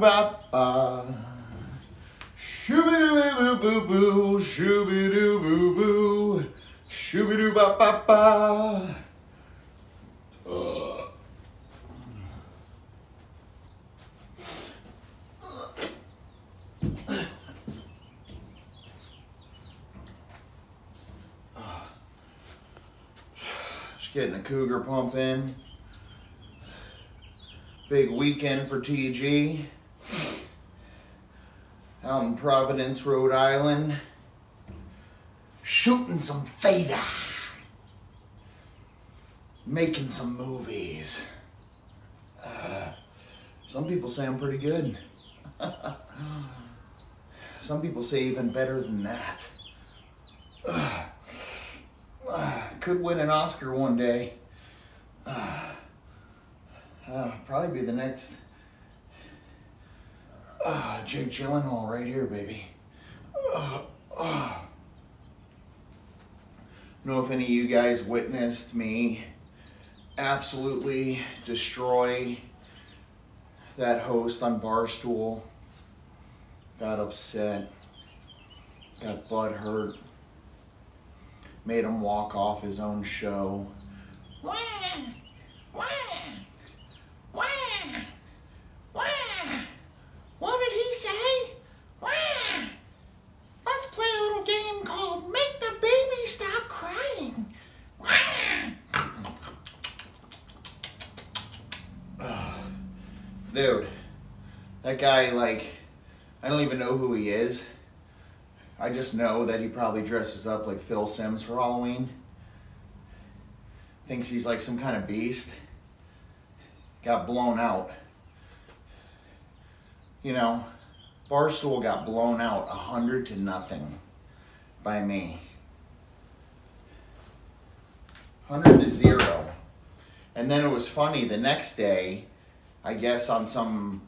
ba ba. Shooby doo boo boo, shooby doo boo boo, shooby doo ba ba ba. Just getting a cougar pump in. Big weekend for TG. In Providence, Rhode Island. Shooting some theta. Making some movies. Uh, some people say I'm pretty good. some people say even better than that. Uh, uh, could win an Oscar one day. Uh, probably be the next uh, Jake Gyllenhaal right here, baby. Uh, uh. Know if any of you guys witnessed me absolutely destroy that host on Barstool. Got upset. Got butt hurt. Made him walk off his own show. Wah! Wah! Wah! Wah! What did he say? Wah! Let's play a little game called Make the Baby Stop Crying. Wah! Dude, that guy, like, I don't even know who he is. I just know that he probably dresses up like Phil Simms for Halloween. Thinks he's like some kind of beast. Got blown out. You know, Barstool got blown out a hundred to nothing by me. Hundred to zero. And then it was funny the next day, I guess on some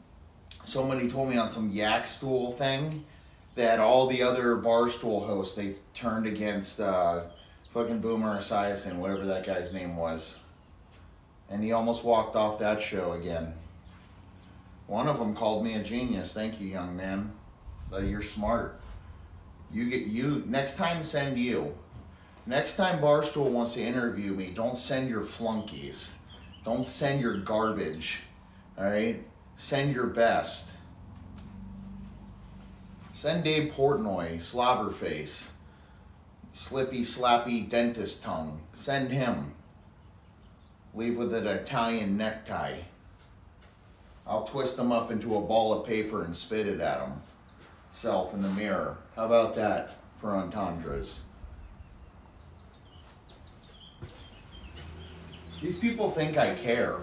somebody told me on some yak stool thing that all the other barstool hosts they turned against uh, fucking Boomer Esiason, whatever that guy's name was, and he almost walked off that show again. One of them called me a genius. Thank you, young man. So you're smart. You get you next time. Send you. Next time Barstool wants to interview me, don't send your flunkies. Don't send your garbage. All right. Send your best. Send Dave Portnoy, slobberface, slippy, slappy dentist tongue. Send him. Leave with an Italian necktie. I'll twist them up into a ball of paper and spit it at him. Self in the mirror. How about that for entendres? These people think I care.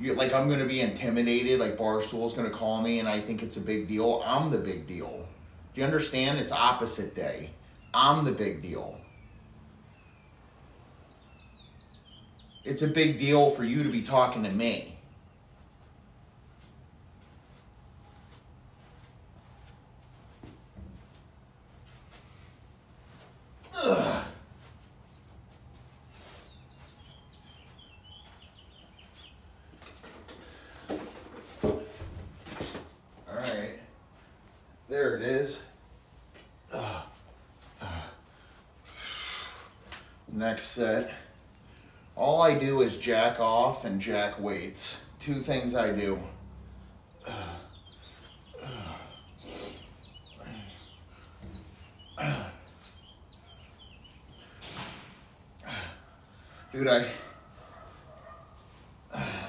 You, like I'm gonna be intimidated, like Barstool's gonna call me and I think it's a big deal. I'm the big deal. Do you understand? It's opposite day. I'm the big deal. It's a big deal for you to be talking to me. Ugh. All right. There it is. Ugh. Ugh. Next set. All I do is jack off and jack weights. Two things I do. Dude, I. I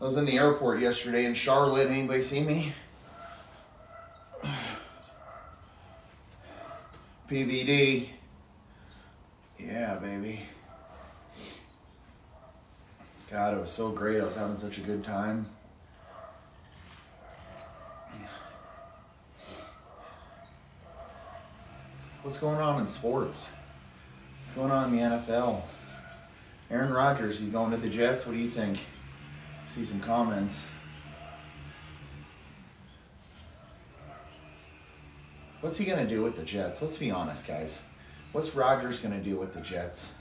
was in the airport yesterday in Charlotte. Anybody see me? PVD. Yeah, baby. God, it was so great. I was having such a good time. What's going on in sports? What's going on in the NFL? Aaron Rodgers, he's going to the Jets. What do you think? See some comments. What's he going to do with the Jets? Let's be honest, guys. What's Rodgers going to do with the Jets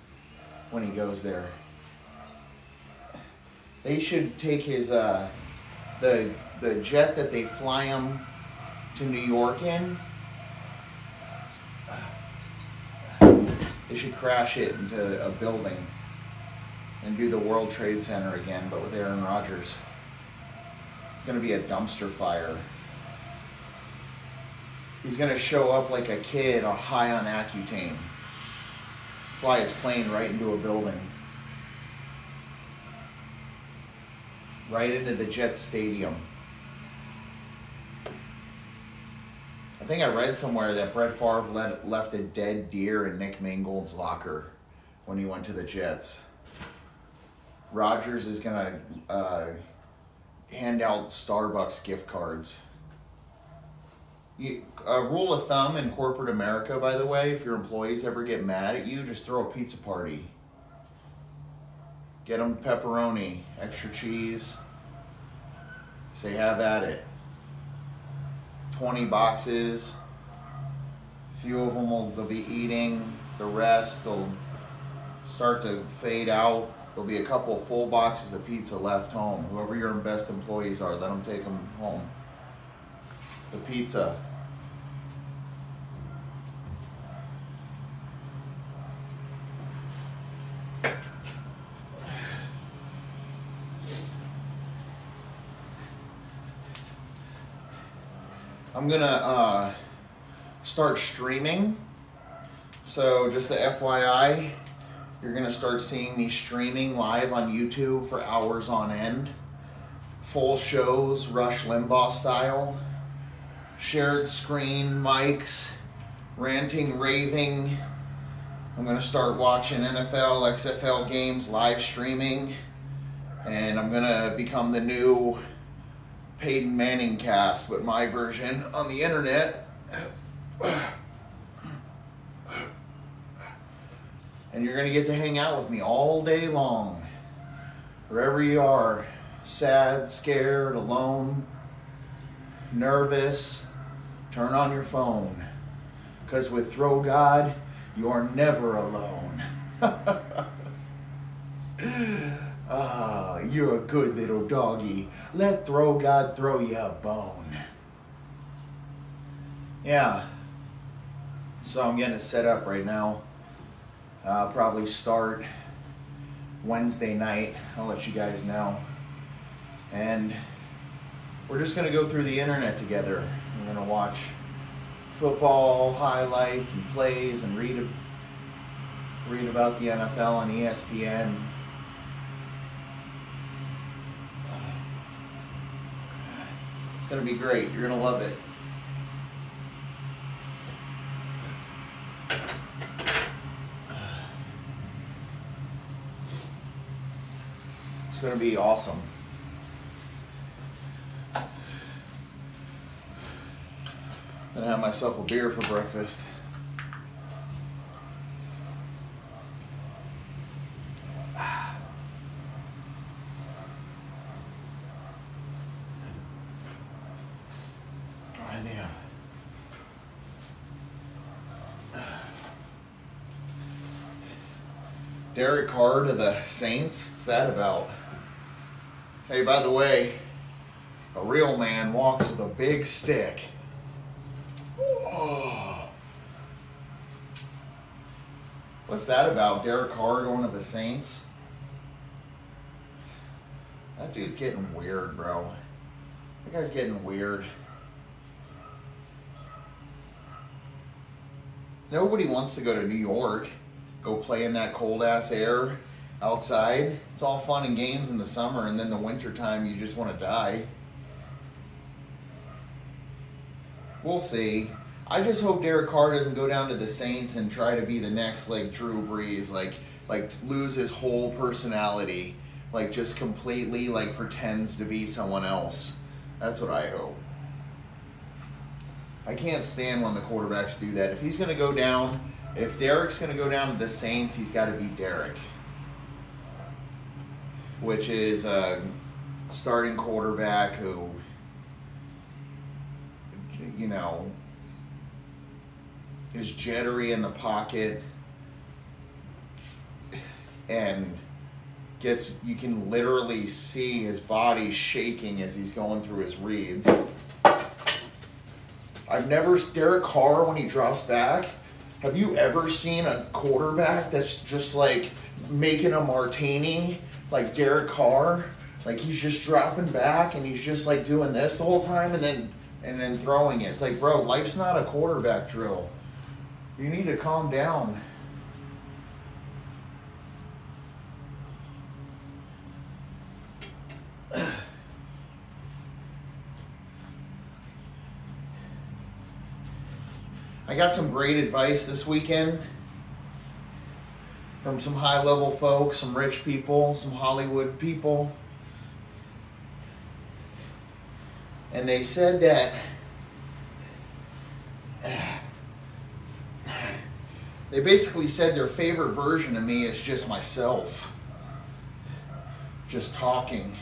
when he goes there? They should take his uh, the the jet that they fly him to New York in. They should crash it into a building and do the World Trade Center again, but with Aaron Rodgers. It's going to be a dumpster fire. He's going to show up like a kid high on Accutane. Fly his plane right into a building. Right into the Jet Stadium. I think I read somewhere that Brett Favre let, left a dead deer in Nick Mangold's locker when he went to the Jets. Rodgers is gonna uh, hand out Starbucks gift cards. You, a rule of thumb in corporate America, by the way, if your employees ever get mad at you, just throw a pizza party. Get them pepperoni, extra cheese. Say, have at it. 20 boxes. A few of them will they'll be eating. The rest will start to fade out. There'll be a couple full boxes of pizza left home. Whoever your best employees are, let them take them home. The pizza. I'm gonna uh, start streaming. So just the FYI, you're gonna start seeing me streaming live on YouTube for hours on end. Full shows, Rush Limbaugh style. Shared screen mics, ranting, raving. I'm gonna start watching NFL, XFL games live streaming, and I'm gonna become the new Peyton Manning cast, but my version on the internet. And you're going to get to hang out with me all day long. Wherever you are, sad, scared, alone, nervous, turn on your phone. Because with Throw God, you're never alone. Ah, you're a good little doggy. Let throw God throw you a bone. Yeah. So I'm getting it set up right now. I'll probably start Wednesday night. I'll let you guys know. And we're just going to go through the internet together. We're going to watch football highlights and plays and read read about the NFL on ESPN. It's going to be great. You're going to love it. It's going to be awesome. To have myself a beer for breakfast. Derek Carr to the Saints. What's that about? Hey, by the way, a real man walks with a big stick. What's that about? Derek Carr going to the Saints? That dude's getting weird, bro. That guy's getting weird. Nobody wants to go to New York go play in that cold ass air outside. It's all fun and games in the summer, and then the winter time, you just want to die. We'll see. I just hope Derek Carr doesn't go down to the Saints and try to be the next like Drew Brees, like like lose his whole personality, like just completely like pretends to be someone else. That's what I hope. I can't stand when the quarterbacks do that. If he's going to go down if Derek's going to go down to the Saints, he's got to be Derek, which is a starting quarterback who, you know, is jittery in the pocket and gets you can literally see his body shaking as he's going through his reads. I've never Derek Carr when he drops back. Have you ever seen a quarterback that's just like making a martini like Derek Carr? Like he's just dropping back and he's just like doing this the whole time and then and then throwing it. It's like, bro, life's not a quarterback drill. You need to calm down. I got some great advice this weekend from some high level folks, some rich people, some Hollywood people. And they said that they basically said their favorite version of me is just myself, just talking.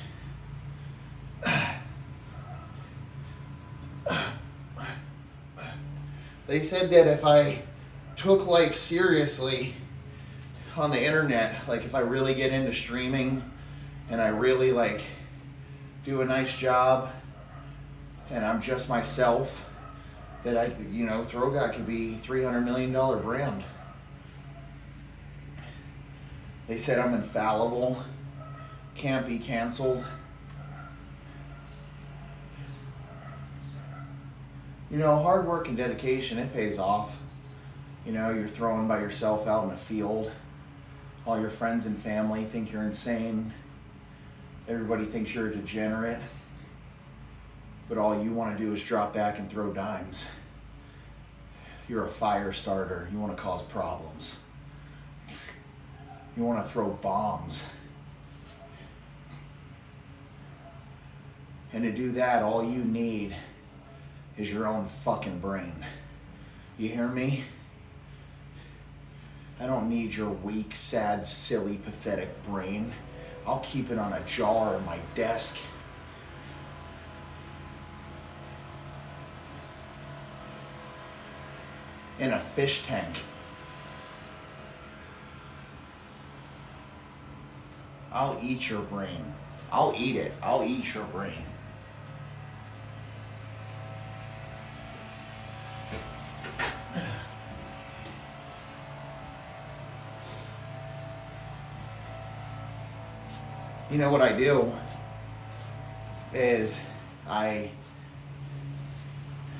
They said that if I took life seriously on the internet, like if I really get into streaming and I really like do a nice job and I'm just myself, that I, you know, Throw Guy could be $300 million brand. They said I'm infallible, can't be canceled. you know, hard work and dedication, it pays off. You know, you're thrown by yourself out in a field. All your friends and family think you're insane. Everybody thinks you're a degenerate. But all you want to do is drop back and throw dimes. You're a fire starter. You want to cause problems. You want to throw bombs. And to do that, all you need is your own fucking brain. You hear me? I don't need your weak, sad, silly, pathetic brain. I'll keep it on a jar in my desk. In a fish tank. I'll eat your brain. I'll eat it. I'll eat your brain. you know what I do is I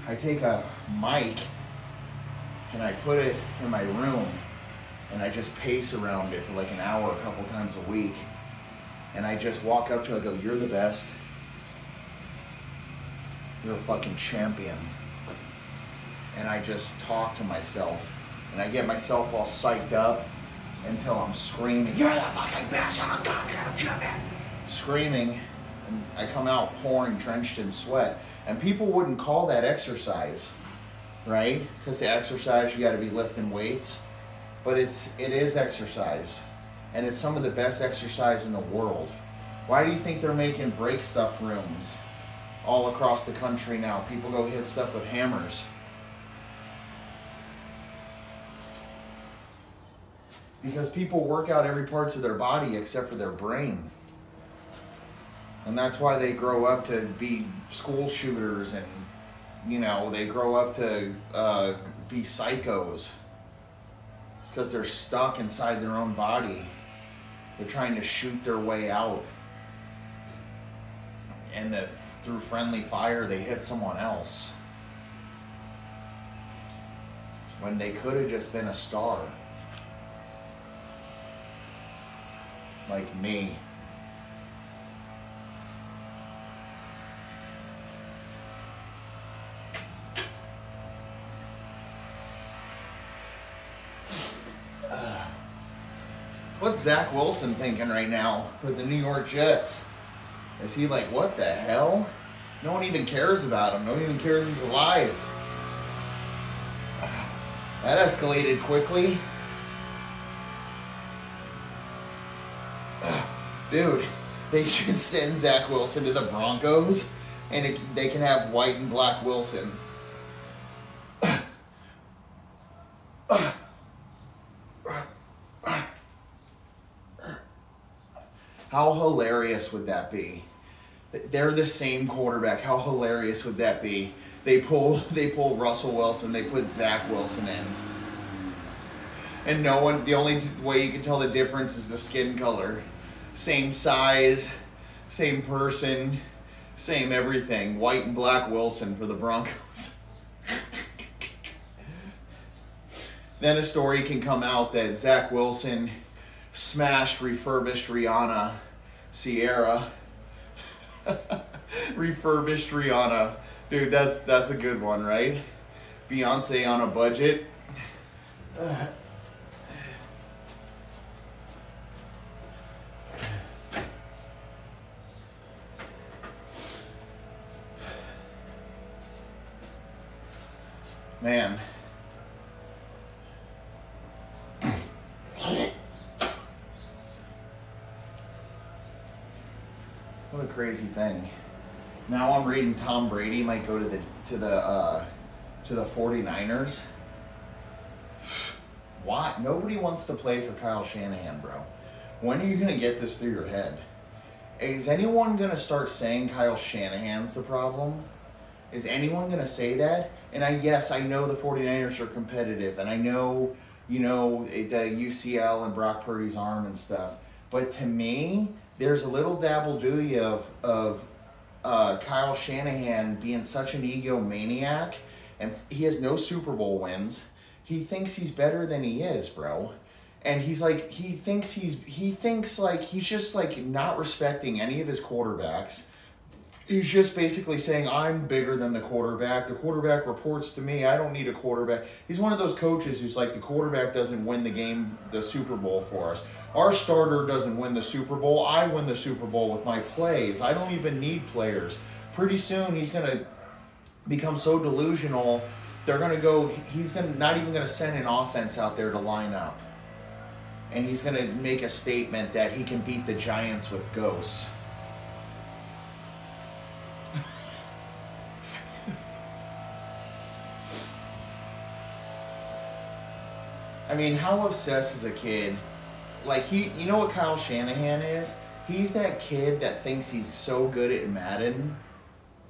I take a mic and I put it in my room and I just pace around it for like an hour a couple times a week. And I just walk up to it and go, You're the best. You're a fucking champion. And I just talk to myself and I get myself all psyched up until I'm screaming, You're the fucking best, you're the goddamn champion. Screaming, and I come out pouring, drenched in sweat. And people wouldn't call that exercise, right? Because the exercise, you got to be lifting weights. But it's it is exercise, and it's some of the best exercise in the world. Why do you think they're making break stuff rooms all across the country now? People go hit stuff with hammers because people work out every parts of their body except for their brain and that's why they grow up to be school shooters and you know they grow up to uh, be psychos it's because they're stuck inside their own body they're trying to shoot their way out. And that through friendly fire they hit someone else. When they could have just been a star. Like me. What's Zach Wilson thinking right now with the New York Jets? Is he like, what the hell? No one even cares about him. No one even cares he's alive. That escalated quickly. dude, they should send Zach Wilson to the Broncos, and they can have white and black Wilson. How hilarious would that be? They're the same quarterback. How hilarious would that be? They pull they pull Russell Wilson, they put Zach Wilson in. And no one the only way you can tell the difference is the skin color. Same size, same person, same everything. White and black Wilson for the Broncos. then a story can come out that Zach Wilson smashed refurbished Rihanna Sierra. refurbished Rihanna. Dude, that's that's a good one, right? Beyonce on a budget. Man. What a crazy thing. Now I'm reading Tom Brady might go to the to the uh, to the 49ers. Why? Nobody wants to play for Kyle Shanahan, bro. When are you gonna get this through your head? Is anyone gonna start saying Kyle Shanahan's the problem? Is anyone going to say that? And I yes, I know the 49ers are competitive and I know, you know, the UCL and Brock Purdy's arm and stuff. But to me, there's a little dabble dooey of of uh, Kyle Shanahan being such an egomaniac and he has no Super Bowl wins. He thinks he's better than he is, bro. And he's like he thinks he's he thinks like he's just like not respecting any of his quarterbacks he's just basically saying I'm bigger than the quarterback. The quarterback reports to me. I don't need a quarterback. He's one of those coaches who's like the quarterback doesn't win the game, the Super Bowl for us. Our starter doesn't win the Super Bowl. I win the Super Bowl with my plays. I don't even need players. Pretty soon he's going to become so delusional. They're going to go he's going to not even going to send an offense out there to line up. And he's going to make a statement that he can beat the Giants with ghosts. I mean, how obsessed is a kid? Like he, you know what Kyle Shanahan is? He's that kid that thinks he's so good at Madden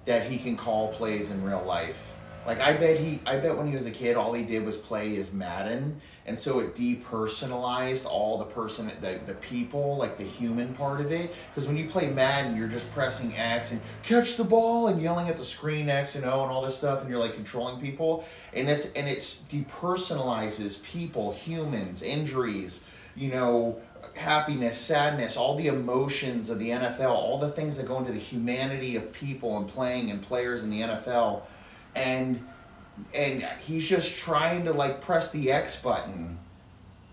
that he can call plays in real life. Like I bet he, I bet when he was a kid, all he did was play his Madden, and so it depersonalized all the person, the the people, like the human part of it. Because when you play Madden, you're just pressing X and catch the ball and yelling at the screen X and O and all this stuff, and you're like controlling people, and it's and it's depersonalizes people, humans, injuries, you know, happiness, sadness, all the emotions of the NFL, all the things that go into the humanity of people and playing and players in the NFL and and he's just trying to like press the X button.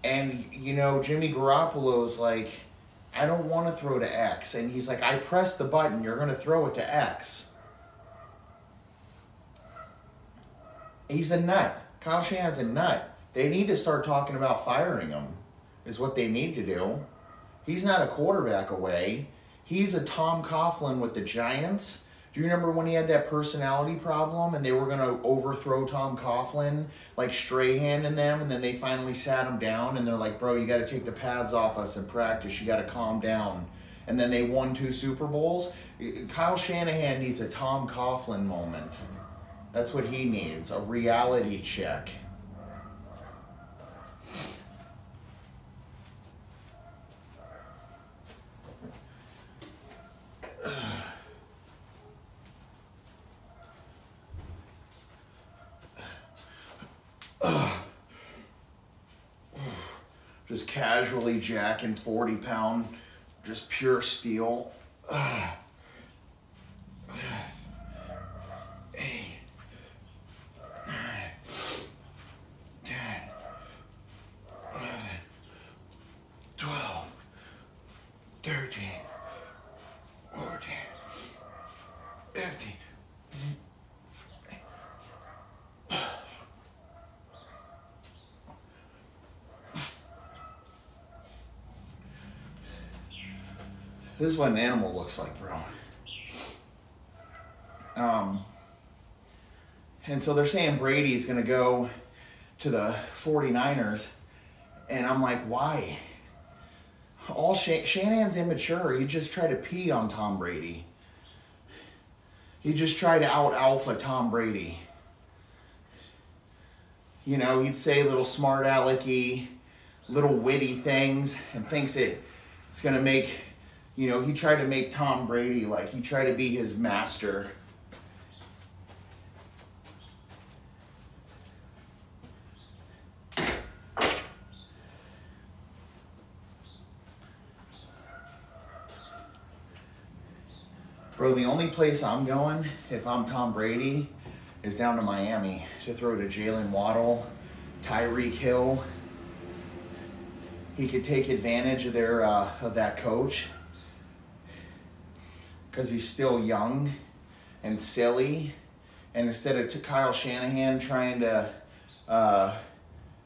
And you know, Jimmy Garoppolo's like, I don't want to throw to X. And he's like, I press the button, you're gonna throw it to X. He's a nut. Kyle Shanahan's a nut. They need to start talking about firing him, is what they need to do. He's not a quarterback away. He's a Tom Coughlin with the Giants do you remember when he had that personality problem and they were going to overthrow Tom Coughlin, like Strahan and them, and then they finally sat him down and they're like, bro, you got to take the pads off us and practice. You got to calm down. And then they won two Super Bowls. Kyle Shanahan needs a Tom Coughlin moment. That's what he needs a reality check. Just casually jacking 40 pound, just pure steel. Eight, ah nine, 10, 11, 12, 13, 14, 15. This is what an animal looks like, bro. Um, and so they're saying Brady's going to go to the 49ers. And I'm like, why? all Shan- Shanahan's immature. He just tried to pee on Tom Brady. He just tried to out alpha Tom Brady. You know, he'd say little smart alecky, little witty things, and thinks it it's gonna make. You know, he tried to make Tom Brady like he tried to be his master. Bro, the only place I'm going if I'm Tom Brady is down to Miami to throw to Jalen Waddle, Tyreek Hill. He could take advantage of their uh, of that coach because he's still young and silly. And instead of to Kyle Shanahan trying to, uh,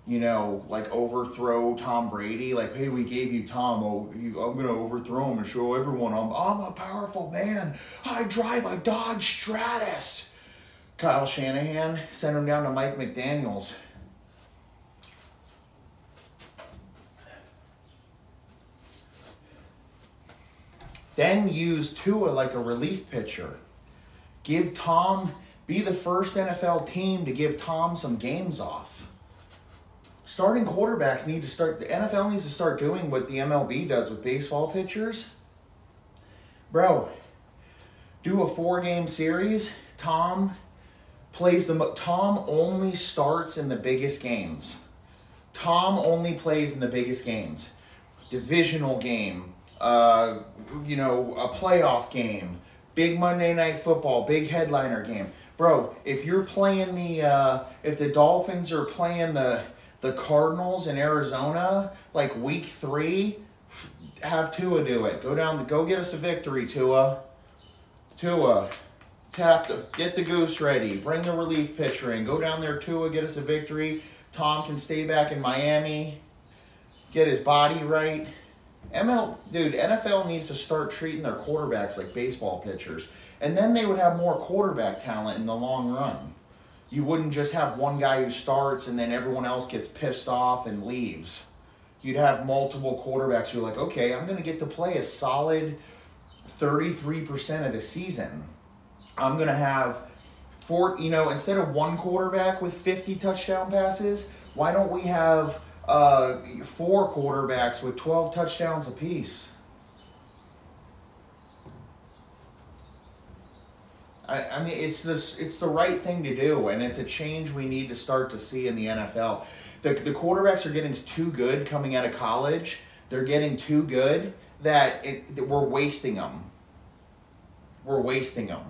you know, like overthrow Tom Brady, like, hey, we gave you Tom, oh, I'm gonna overthrow him and show everyone I'm I'm a powerful man. I drive a Dodge Stratus. Kyle Shanahan sent him down to Mike McDaniel's. Then use Tua like a relief pitcher. Give Tom, be the first NFL team to give Tom some games off. Starting quarterbacks need to start, the NFL needs to start doing what the MLB does with baseball pitchers. Bro, do a four game series. Tom plays the, Tom only starts in the biggest games. Tom only plays in the biggest games. Divisional game, uh, you know, a playoff game, big Monday night football, big headliner game. Bro, if you're playing the, uh, if the Dolphins are playing the, the Cardinals in Arizona, like week three, have Tua do it. Go down, the, go get us a victory, Tua. Tua, tap the, get the goose ready. Bring the relief pitcher in. Go down there, Tua, get us a victory. Tom can stay back in Miami, get his body right. ML, dude, NFL needs to start treating their quarterbacks like baseball pitchers, and then they would have more quarterback talent in the long run. You wouldn't just have one guy who starts and then everyone else gets pissed off and leaves. You'd have multiple quarterbacks who are like, okay, I'm going to get to play a solid 33% of the season. I'm going to have four, you know, instead of one quarterback with 50 touchdown passes, why don't we have uh, four quarterbacks with 12 touchdowns apiece. I, I mean, it's this, it's the right thing to do, and it's a change we need to start to see in the NFL. The, the quarterbacks are getting too good coming out of college. They're getting too good that it, that we're wasting them. We're wasting them.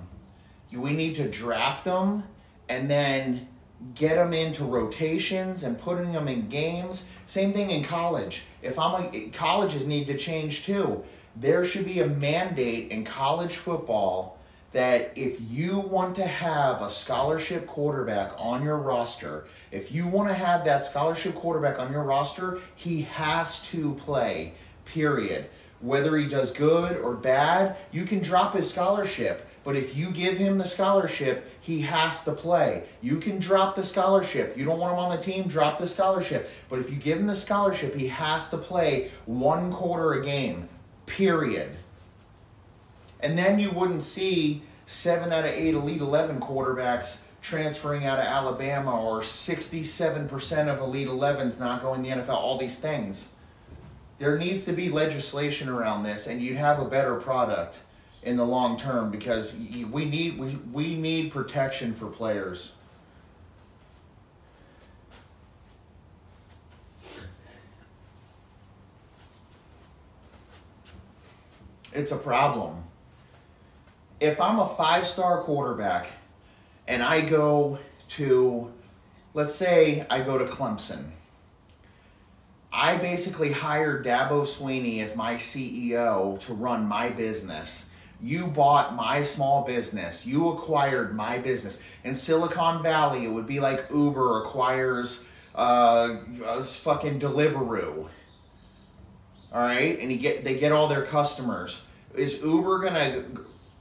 We need to draft them and then get them into rotations and putting them in games. Same thing in college. If I'm a, colleges need to change too. There should be a mandate in college football that if you want to have a scholarship quarterback on your roster, if you want to have that scholarship quarterback on your roster, he has to play. Period. Whether he does good or bad, you can drop his scholarship but if you give him the scholarship, he has to play. You can drop the scholarship. You don't want him on the team, drop the scholarship. But if you give him the scholarship, he has to play one quarter a game, period. And then you wouldn't see seven out of eight Elite 11 quarterbacks transferring out of Alabama or 67% of Elite 11s not going to the NFL, all these things. There needs to be legislation around this, and you'd have a better product in the long term because we need we, we need protection for players. It's a problem. If I'm a five-star quarterback and I go to let's say I go to Clemson. I basically hired Dabo Swinney as my CEO to run my business you bought my small business. You acquired my business. In Silicon Valley, it would be like Uber acquires uh, fucking Deliveroo. All right, and you get they get all their customers. Is Uber gonna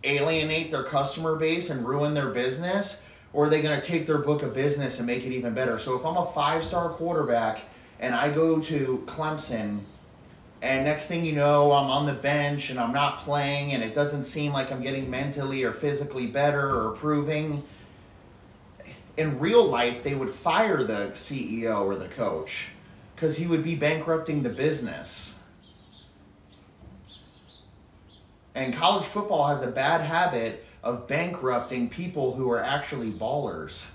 alienate their customer base and ruin their business, or are they gonna take their book of business and make it even better? So if I'm a five star quarterback and I go to Clemson And next thing you know, I'm on the bench and I'm not playing, and it doesn't seem like I'm getting mentally or physically better or improving. In real life, they would fire the CEO or the coach because he would be bankrupting the business. And college football has a bad habit of bankrupting people who are actually ballers.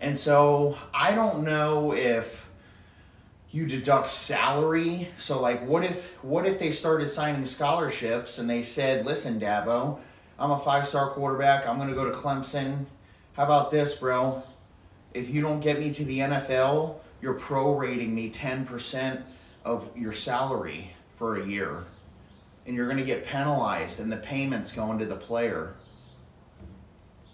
And so I don't know if you deduct salary. So like what if what if they started signing scholarships and they said, "Listen, Dabo, I'm a five-star quarterback. I'm going to go to Clemson. How about this, bro? If you don't get me to the NFL, you're prorating me 10% of your salary for a year." and you're going to get penalized and the payments going to the player.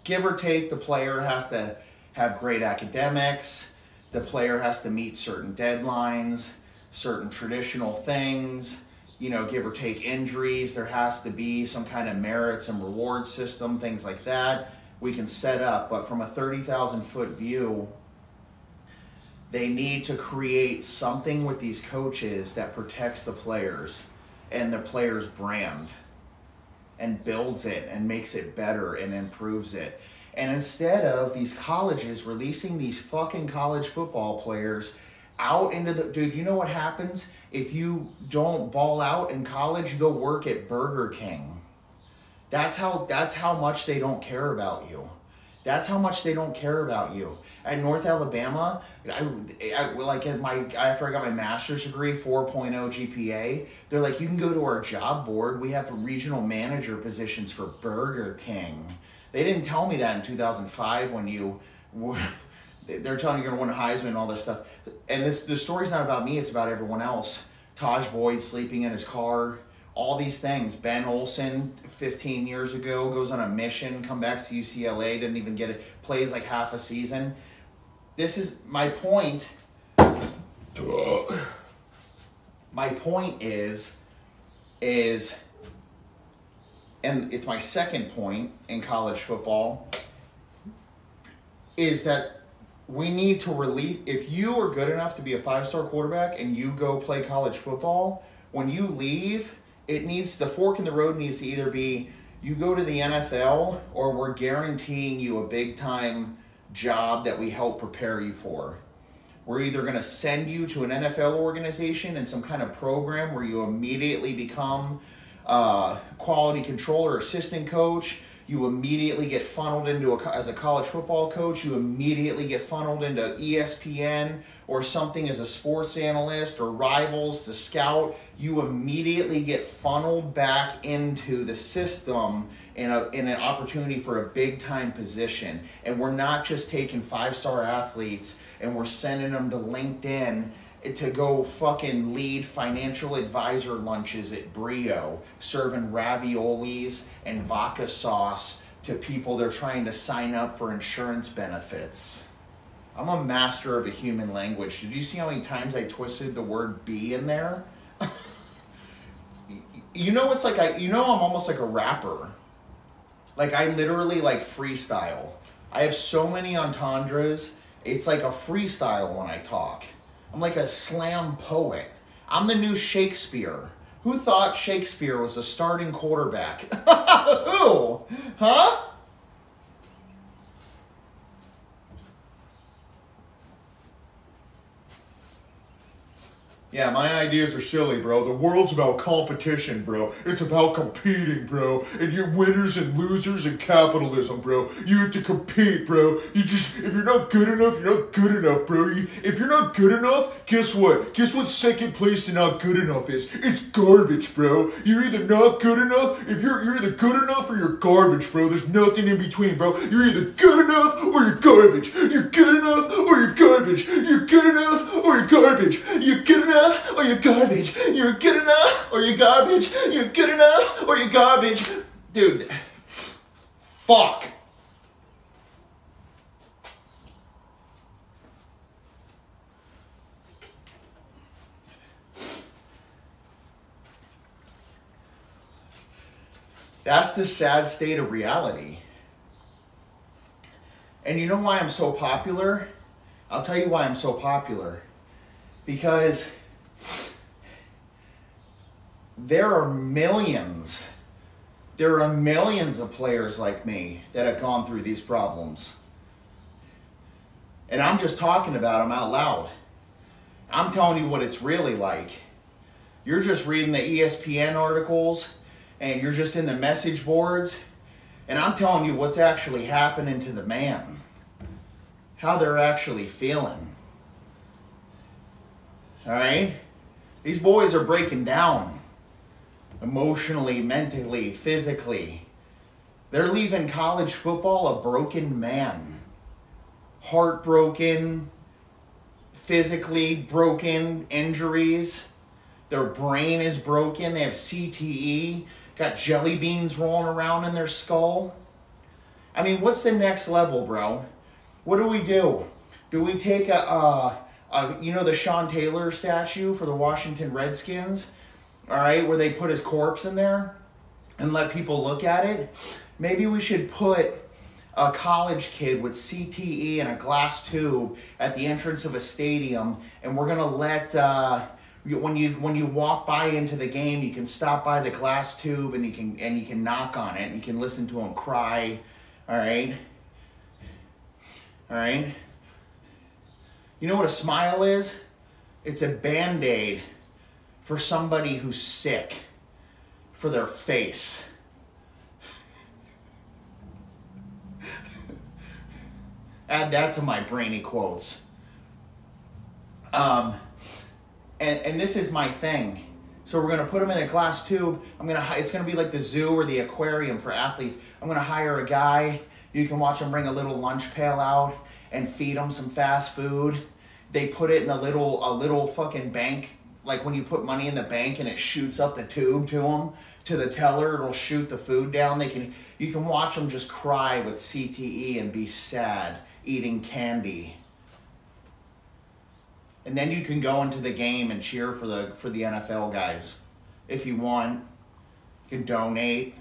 Give or take, the player has to have great academics, the player has to meet certain deadlines, certain traditional things, you know, give or take injuries. There has to be some kind of merits and reward system, things like that. We can set up, but from a 30,000 foot view, they need to create something with these coaches that protects the players and the player's brand and builds it and makes it better and improves it. And instead of these colleges releasing these fucking college football players out into the dude, you know what happens if you don't ball out in college? You go work at Burger King. That's how that's how much they don't care about you. That's how much they don't care about you. At North Alabama, I, I like at my after I got my master's degree, 4.0 GPA. They're like, you can go to our job board. We have regional manager positions for Burger King. They didn't tell me that in 2005 when you. Were, they're telling you you're going to win Heisman and all this stuff. And this the story's not about me; it's about everyone else. Tajh Boyd sleeping in his car all these things. Ben Olson, 15 years ago, goes on a mission, come back to UCLA, didn't even get it, plays like half a season. This is my point. My point is, is, and it's my second point in college football, is that we need to release, if you are good enough to be a five star quarterback and you go play college football, when you leave, it needs the fork in the road needs to either be you go to the NFL or we're guaranteeing you a big time job that we help prepare you for. We're either going to send you to an NFL organization and some kind of program where you immediately become a quality controller, assistant coach, you immediately get funneled into a, as a college football coach you immediately get funneled into espn or something as a sports analyst or rivals to scout. You immediately get funneled back into the system in, a, in an opportunity for a big time position. And we're not just taking five star athletes and we're sending them to linkedin to go fucking lead financial advisor lunches at Brio, serving raviolis and vodka sauce to people they're trying to sign up for insurance benefits. I'm a master of a human language. Did you see how many times I twisted the word "be" in there? you know, it's like I, you know, I'm almost like a rapper. Like I literally like freestyle. I have so many entendres. It's like a freestyle when I talk. I'm like a slam poet. I'm the new Shakespeare. Who thought Shakespeare was a starting quarterback? Who? Huh? Yeah, my ideas are silly, bro. The world's about competition, bro. It's about competing, bro. And you're winners and losers and capitalism, bro. You have to compete, bro. You just, if you're not good enough, you're not good enough, bro. You, if you're not good enough, guess what? Guess what second place to not good enough is? It's garbage, bro. You're either not good enough, if you're, you're either good enough or you're garbage, bro. There's nothing in between, bro. You're either good enough or you're garbage. You're good enough or you're garbage. You're good enough or you're garbage. You're good enough or you're garbage. You're good enough or you're garbage. You're good enough or you're garbage. Dude, fuck. That's the sad state of reality. And you know why I'm so popular? I'll tell you why I'm so popular. Because there are millions, there are millions of players like me that have gone through these problems. And I'm just talking about them out loud. I'm telling you what it's really like. You're just reading the ESPN articles and you're just in the message boards, and I'm telling you what's actually happening to the man, how they're actually feeling. All right? These boys are breaking down emotionally, mentally, physically. They're leaving college football a broken man, heartbroken, physically broken, injuries. Their brain is broken. They have CTE, got jelly beans rolling around in their skull. I mean, what's the next level, bro? What do we do? Do we take a, a, a you know, the Sean Taylor statue for the Washington Redskins? All right, where they put his corpse in there and let people look at it. Maybe we should put a college kid with CTE and a glass tube at the entrance of a stadium, and we're gonna let uh, when you when you walk by into the game, you can stop by the glass tube and you can and you can knock on it and you can listen to him cry. All right. All right. You know what a smile is? It's a band-aid for somebody who's sick for their face. Add that to my brainy quotes. Um, and, and this is my thing. So we're gonna put them in a glass tube. I'm gonna it's gonna be like the zoo or the aquarium for athletes. I'm gonna hire a guy. You can watch him bring a little lunch pail out and feed them some fast food. They put it in a little a little fucking bank, like when you put money in the bank and it shoots up the tube to them to the teller. It'll shoot the food down. They can you can watch them just cry with CTE and be sad eating candy and then you can go into the game and cheer for the for the NFL guys if you want. You can donate.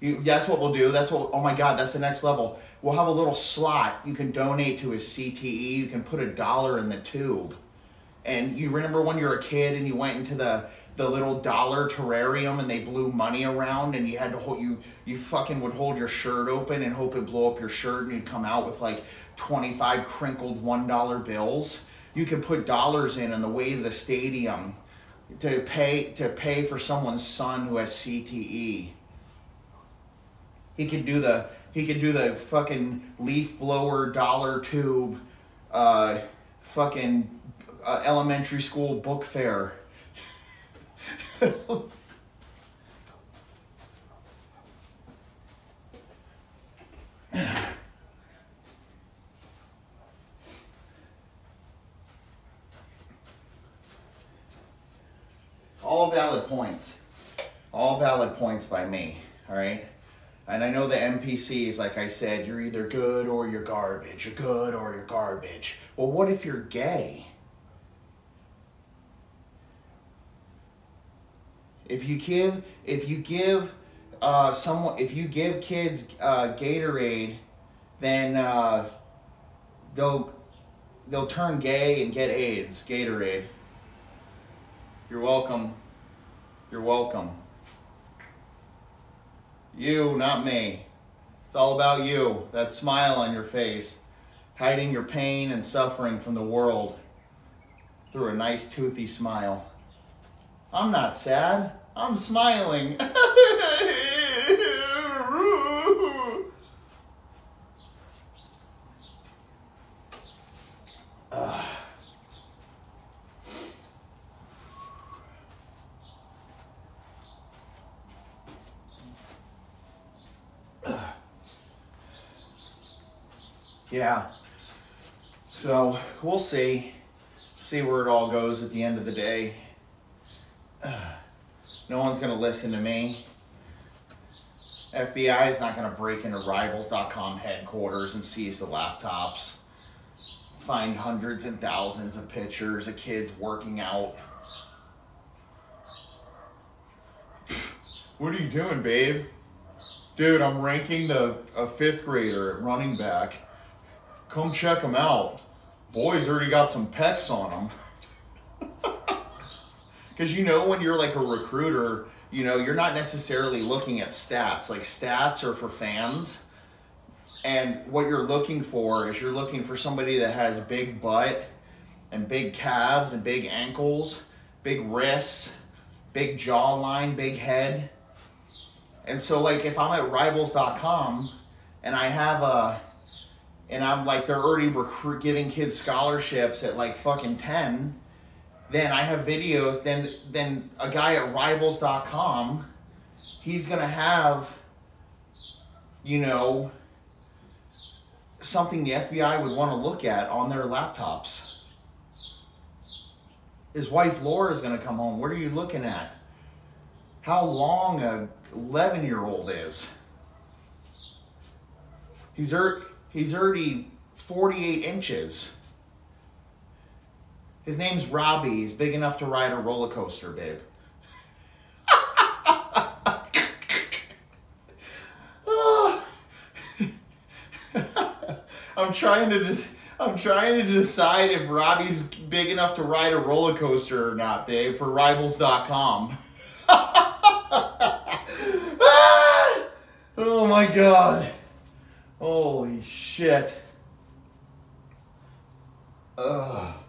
You, that's what we'll do. That's what. Oh my God, that's the next level. We'll have a little slot. You can donate to his CTE. You can put a dollar in the tube. And you remember when you were a kid and you went into the the little dollar terrarium and they blew money around and you had to hold you you fucking would hold your shirt open and hope it blow up your shirt and you'd come out with like 25 crinkled one dollar bills you could put dollars in on the way to the stadium to pay to pay for someone's son who has CTE. He could do the he could do the fucking leaf blower dollar tube, uh, fucking uh, elementary school book fair. all valid points. All valid points by me, all right? And I know the NPCs, like I said, you're either good or you're garbage. You're good or you're garbage. Well, what if you're gay? If you give, if you give uh, someone, if you give kids uh, Gatorade, then uh, they'll they'll turn gay and get AIDS. Gatorade. You're welcome. You're welcome. You, not me. It's all about you. That smile on your face, hiding your pain and suffering from the world through a nice toothy smile. I'm not sad. I'm smiling. Yeah. So we'll see. See where it all goes at the end of the day. No one's to listen to me. FBI is not to break into rivals.com headquarters and seize the laptops. Find hundreds and thousands of pictures of kids working out. What are you doing, babe? Dude, I'm ranking the a fifth grader at running back. Come check them out. Boy's already got some pecs on them. Because you know, when you're like a recruiter, you know, you're not necessarily looking at stats. Like, stats are for fans. And what you're looking for is you're looking for somebody that has big butt and big calves and big ankles, big wrists, big jawline, big head. And so, like, if I'm at rivals.com and I have a, and I'm like, they're already recruit giving kids scholarships at like fucking 10, then I have videos. Then, then a guy at rivals.com, he's gonna have, you know, something the FBI would want to look at on their laptops. His wife Laura is to come home. What are you looking at? How long a 11 year old is. He's, er- he's already 48 inches. His name's Robbie. He's big enough to ride a roller coaster, babe. I'm trying to just. I'm trying to decide if Robbie's big enough to ride a roller coaster or not, babe, for rivals.com. oh my god. Holy shit. Ugh.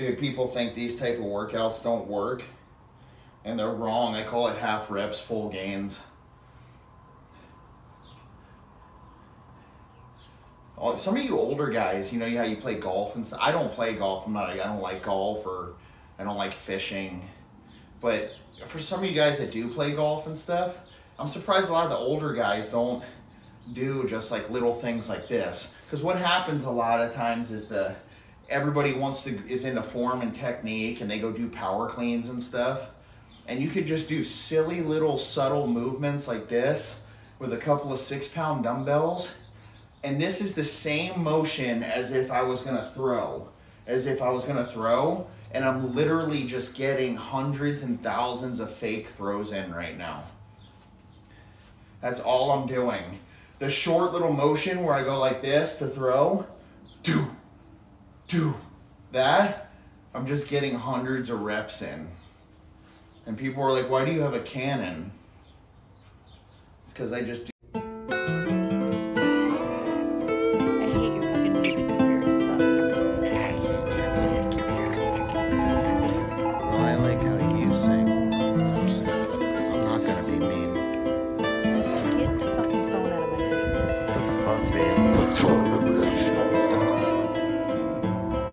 Dude, people think these type of workouts don't work. And they're wrong. I call it half reps, full gains. Oh, some of you older guys, you know how you play golf and stuff. I don't play golf. I'm not. I don't like golf or I don't like fishing. But for some of you guys that do play golf and stuff, I'm surprised a lot of the older guys don't do just like little things like this. Because what happens a lot of times is the everybody wants to is into form and technique, and they go do power cleans and stuff. And you could just do silly little subtle movements like this with a couple of six pound dumbbells and this is the same motion as if I was gonna throw, as if I was gonna throw, and I'm literally just getting hundreds and thousands of fake throws in right now. That's all I'm doing. The short little motion where I go like this to throw, do, do, that, I'm just getting hundreds of reps in. And people are like, why do you have a cannon? It's because I just